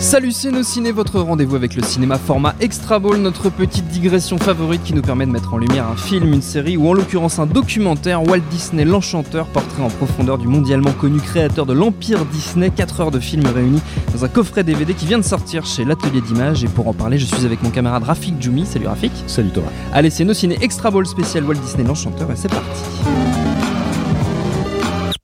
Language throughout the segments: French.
Salut c'est nos ciné, votre rendez-vous avec le cinéma format Extra Ball, notre petite digression favorite qui nous permet de mettre en lumière un film, une série ou en l'occurrence un documentaire. Walt Disney l'Enchanteur, portrait en profondeur du mondialement connu créateur de l'Empire Disney, 4 heures de film réunis dans un coffret DVD qui vient de sortir chez l'Atelier d'Images. Et pour en parler je suis avec mon camarade Rafik Djoumi, salut Rafik. Salut Thomas. Allez c'est nos ciné Extra Ball spécial Walt Disney l'Enchanteur et c'est parti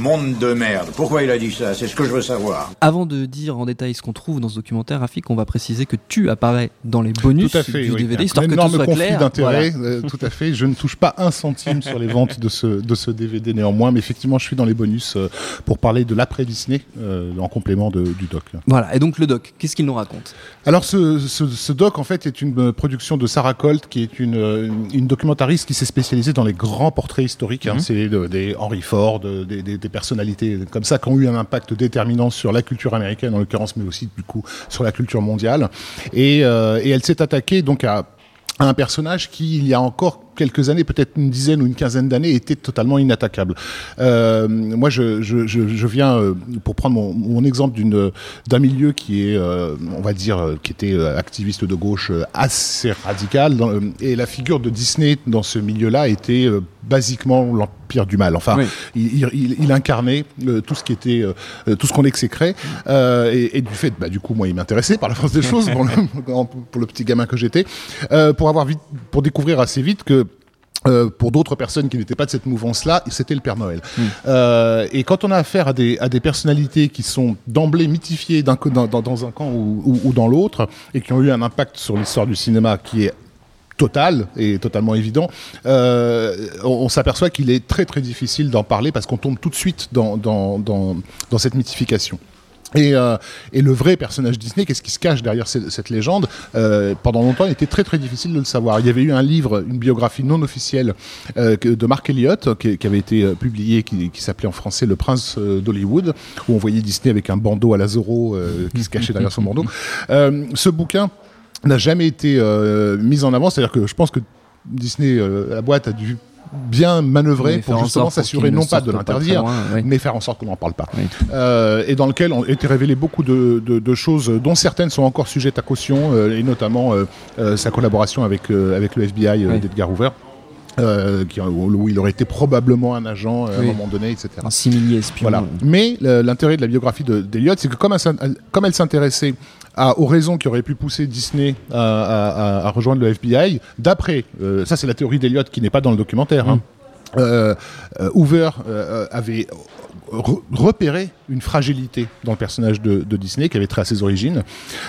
Monde de merde. Pourquoi il a dit ça? C'est ce que je veux savoir. Avant de dire en détail ce qu'on trouve dans ce documentaire, Rafik, on va préciser que tu apparais dans les bonus tout à fait, du oui. DVD, Un histoire que tout énorme soit conflit clair. d'intérêt, Voilà. euh, tout à fait. Je ne touche pas un centime sur les ventes de ce, de ce DVD néanmoins, mais effectivement, je suis dans les bonus euh, pour parler de l'après Disney euh, en complément de- du doc. Voilà, et donc le doc, qu'est-ce qu'il nous raconte? Alors, ce, ce, ce doc, en fait, est une production de Sarah Colt, qui est une, une documentariste qui s'est spécialisée dans les grands portraits historiques. hein. C'est de- des Henry Ford, des, des- des personnalités comme ça qui ont eu un impact déterminant sur la culture américaine, en l'occurrence, mais aussi, du coup, sur la culture mondiale. Et, euh, elle s'est attaquée, donc, à un personnage qui, il y a encore quelques années, peut-être une dizaine ou une quinzaine d'années, était totalement inattaquable. Euh, moi, je, viens, euh, pour prendre mon, exemple d'un milieu qui est, on va dire, qui était activiste de gauche assez radical, et la figure de Disney dans ce milieu-là était basiquement l'empire du mal. Enfin, Oui. il, il, il incarnait euh, tout ce qui était, euh, tout ce qu'on exécrait, euh, et, et du fait, bah, du coup, moi, il m'intéressait par la force des choses, pour le, pour le petit gamin que j'étais, pour avoir vite, pour découvrir assez vite que euh, pour d'autres personnes qui n'étaient pas de cette mouvance-là, c'était le Père Noël. Euh, et quand on a affaire à des, à des personnalités qui sont d'emblée mythifiées dans, dans, dans un camp ou, ou, ou dans l'autre, et qui ont eu un impact sur l'histoire du cinéma qui est total et totalement évident, euh, on, s'aperçoit qu'il est très très difficile d'en parler parce qu'on tombe tout de suite dans, dans, dans, cette mythification. Et, euh, et le vrai personnage Disney, qu'est-ce qui se cache derrière cette, légende euh, Pendant longtemps, il était très très difficile de le savoir. Il y avait eu un livre, une biographie non officielle de Mark Elliott qui, avait été publié, qui, qui s'appelait en français Le Prince d'Hollywood, où on voyait Disney avec un bandeau à la Zorro qui se cachait derrière son bandeau. Ce bouquin n'a jamais été euh, mis en avant, c'est-à-dire que je pense que Disney, euh, la boîte, a dû bien manœuvrer pour en justement s'assurer non pas de l'interdire, oui. mais faire en sorte qu'on n'en parle pas. Oui. Euh, et dans lequel ont été révélées beaucoup de, de- de choses dont certaines sont encore sujettes à caution, euh, et notamment sa collaboration avec, euh, avec le FBI Oui. d'Edgar Hoover. Euh, qui, où il aurait été probablement un agent euh, à un moment donné, etc. Un simili espion. Voilà. Mais l'intérêt de la biographie de- d'Eliott, c'est que comme elle, comme s'intéressait aux raisons qui auraient pu pousser Disney à, à- à- à rejoindre le FBI, d'après, euh, ça c'est la théorie d'Eliott qui n'est pas dans le documentaire, hein, euh, euh, Hoover avait re- repéré une fragilité dans le personnage de, de Disney qui avait trait à ses origines.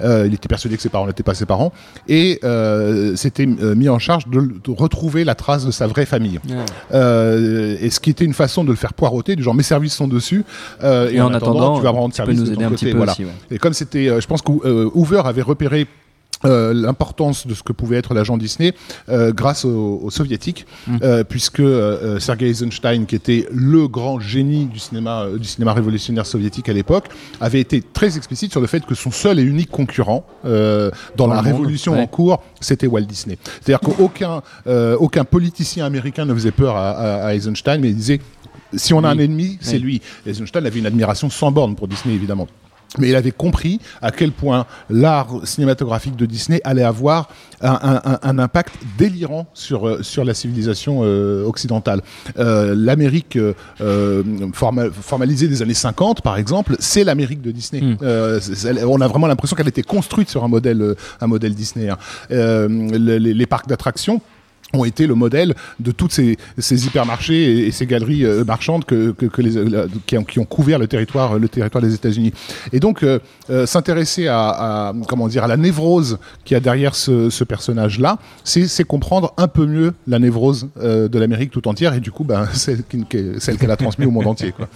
Euh, il était persuadé que ses parents n'étaient pas ses parents et euh, s'était euh, mis en charge de, de retrouver la trace de sa vraie famille. Ouais. Euh, et ce qui était une façon de le faire poireauter, du genre mes services sont dessus. Et en attendant, tu vas rendre tu peux service nous de ton côté, petit peu voilà. aussi, ouais. Et comme c'était, je pense que Hoover avait repéré euh, l'importance de ce que pouvait être l'agent Disney euh, grâce aux, aux soviétiques, Mm. euh, puisque euh, Sergei Eisenstein, qui était le grand génie du cinéma, euh, du cinéma révolutionnaire soviétique à l'époque, avait été très explicite sur le fait que son seul et unique concurrent euh, dans, Dans la monde, révolution en cours, c'était Walt Disney. C'est-à-dire qu'aucun euh, aucun politicien américain ne faisait peur à, à- à Eisenstein, mais il disait si on a un ennemi, c'est Oui. lui. Eisenstein avait une admiration sans borne pour Disney, évidemment. Mais il avait compris à quel point l'art cinématographique de Disney allait avoir un, un- un- impact délirant sur, euh, sur la civilisation euh, occidentale. Euh, L'Amérique euh, euh, forma- formalisée des années 50, par exemple, c'est l'Amérique de Disney. Mm. Euh, c'est- on a vraiment l'impression qu'elle était construite sur un modèle, un modèle Disney. hein. Euh, le- les, les parcs d'attractions ont été le modèle de toutes ces, ces hypermarchés et, ces galeries euh, marchandes que, que, que les, qui, ont, qui, ont, couvert le territoire, le territoire des États-Unis. Et donc euh, euh, s'intéresser à, à, comment dire à la névrose qui a derrière ce, ce personnage-là, c'est comprendre un peu mieux la névrose euh, de l'Amérique tout entière et du coup ben, celle qu'elle a transmise au monde entier. Quoi.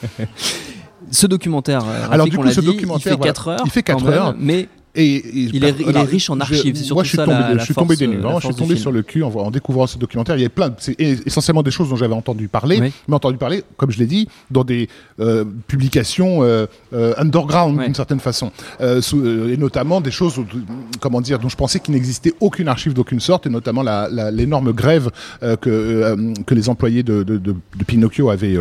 Ce documentaire, Rafik, alors du coup, ce dit, documentaire, il fait 4 voilà, heures. il fait 4 quand même, heures, mais et, et il, est, il est, riche en archives. Je, moi, je suis ça, tombé, la, je suis force, tombé des nues. la Vraiment, je suis tombé sur le cul en, en, découvrant ce documentaire. Il y a plein, c'est essentiellement des choses dont j'avais entendu parler, Oui. mais entendu parler, comme je l'ai dit, dans des euh, publications euh, euh, underground d'une certaine façon, Euh, sous- euh, et notamment des choses, où- comment dire, dont je pensais qu'il n'existait aucune archive d'aucune sorte, et notamment l'énorme grève euh, que euh, que les employés de, de, de, de Pinocchio avaient.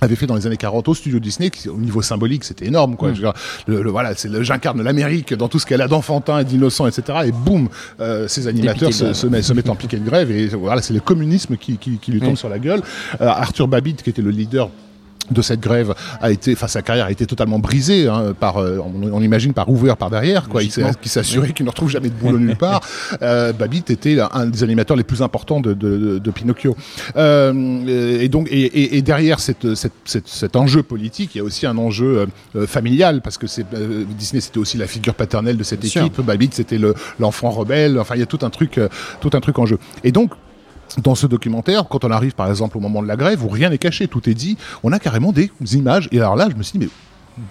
Avait fait dans les années 40 au studio Disney, qui, au niveau symbolique, c'était énorme, quoi. Mm. Je veux dire, le, le- voilà, c'est le- j'incarne l'Amérique dans tout ce qu'elle a d'enfantin et d'innocent, etc. Et boum, euh, ces animateurs se mettent en piquet de grève et voilà, c'est le communisme qui, qui, qui lui tombe Mm. sur la gueule. Euh, Arthur Babbitt, qui était le leader de cette grève a été, enfin sa carrière a été totalement brisée hein, par, euh, on, on imagine par Hoover par derrière, quoi. Il qui s'assurait qu'il ne retrouve jamais de boulot nulle part. Euh, Babbitt était un des animateurs les plus importants de, de, de- Pinocchio. Euh, et donc, et, et, et derrière cette, cette, cette- cet enjeu politique, il y a aussi un enjeu euh, familial parce que c'est euh, Disney, c'était aussi la figure paternelle de cette Bien sûr. équipe. Babbitt, c'était le- l'enfant rebelle. Enfin, il y a tout un truc, euh, tout un truc en jeu. Et donc dans ce documentaire, quand on arrive par exemple au moment de la grève où rien n'est caché, tout est dit, on a carrément des images. Et alors là, je me suis dit, mais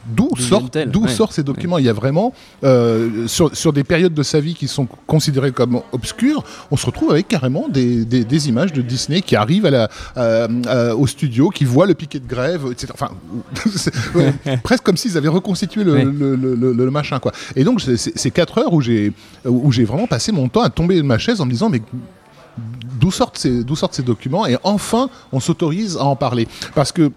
d'où sortent, Ouais. ces documents? Il y a vraiment, euh, sur, sur des périodes de sa vie qui sont considérées comme obscures, on se retrouve avec carrément des, des, des images de Disney qui arrivent à la, euh, au studio, qui voient le piquet de grève, etc. Enfin, ouais, presque comme s'ils avaient reconstitué le, le, le, le- le machin, quoi. Et donc, c'est- c'est c'est quatre heures où j'ai où j'ai vraiment passé mon temps à tomber de ma chaise en me disant, mais d'où sortent ces d'où sortent ces documents et enfin on s'autorise à en parler parce que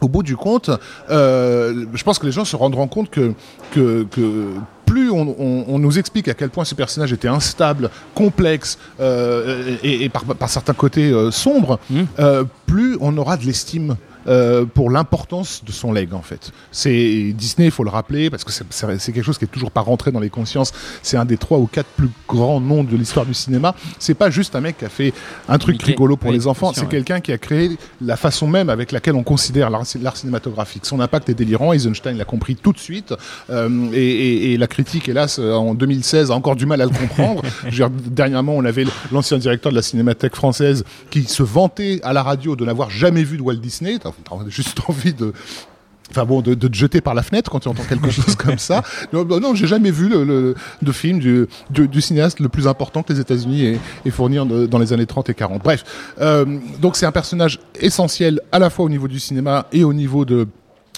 au bout du compte, euh, je pense que les gens se rendront compte que, que, que plus on, on- on nous explique à quel point ce personnage était instable, complexe euh, et, et par, par certains côtés euh, sombre, Mm. euh, plus on aura de l'estime. Euh, pour l'importance de son leg en fait. C'est Disney, il faut le rappeler, parce que c'est- quelque chose qui est toujours pas rentré dans les consciences. C'est un des trois ou quatre plus grands noms de l'histoire du cinéma. C'est pas juste un mec qui a fait un truc Mickey. rigolo pour Oui, les enfants. C'est ouais. quelqu'un qui a créé la façon même avec laquelle on considère l'art cinématographique. Son impact est délirant. Eisenstein l'a compris tout de suite. Euh, et, et- et la critique, hélas, en 2016, a encore du mal à le comprendre. Dire, dernièrement, on avait l'ancien directeur de la Cinémathèque française qui se vantait à la radio de n'avoir jamais vu de Walt Disney. T'as juste envie de Enfin bon, de, de te jeter par la fenêtre quand tu entends quelque chose comme ça. Non, non, non, j'ai jamais vu le, le- de film du, du, du cinéaste le plus important que les États-Unis aient, aient fourni dans les années 30 et 40. Bref, euh, donc c'est un personnage essentiel à la fois au niveau du cinéma et au niveau de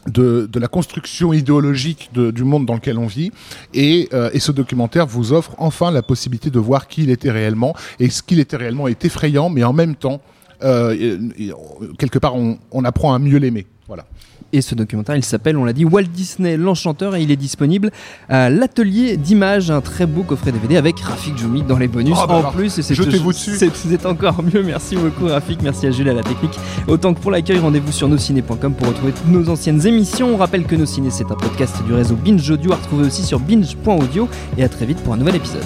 de, de la construction idéologique de- du monde dans lequel on vit. Et, euh, et ce documentaire vous offre enfin la possibilité de voir qui il était réellement. Et ce qu'il était réellement est effrayant, mais en même temps, euh, et- et- quelque part, on, on apprend à mieux l'aimer. Voilà. Et ce documentaire, il s'appelle, on l'a dit, Walt Disney l'Enchanteur et il est disponible à l'atelier d'images, un très beau coffret DVD avec Rafik Djoumi dans les bonus Oh, bah en alors, plus. Et c'est jetez-vous dessus. C'est c'est encore mieux. Merci beaucoup Rafik, merci à Jules à la technique. Autant que pour l'accueil, rendez-vous sur nosciné.com pour retrouver toutes nos anciennes émissions. On rappelle que Nos Ciné, c'est un podcast du réseau Binge Audio à retrouver aussi sur binge.audio et à très vite pour un nouvel épisode.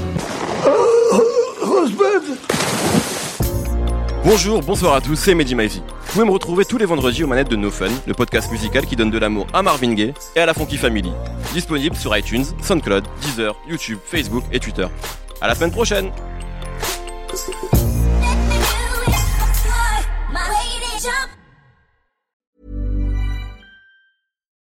Bonjour, bonsoir à tous, c'est Mehdi Maizy. Vous pouvez me retrouver tous les vendredis aux manettes de No Fun, le podcast musical qui donne de l'amour à Marvin Gaye et à la Funky Family. Disponible sur iTunes, SoundCloud, Deezer, YouTube, Facebook et Twitter. À la semaine prochaine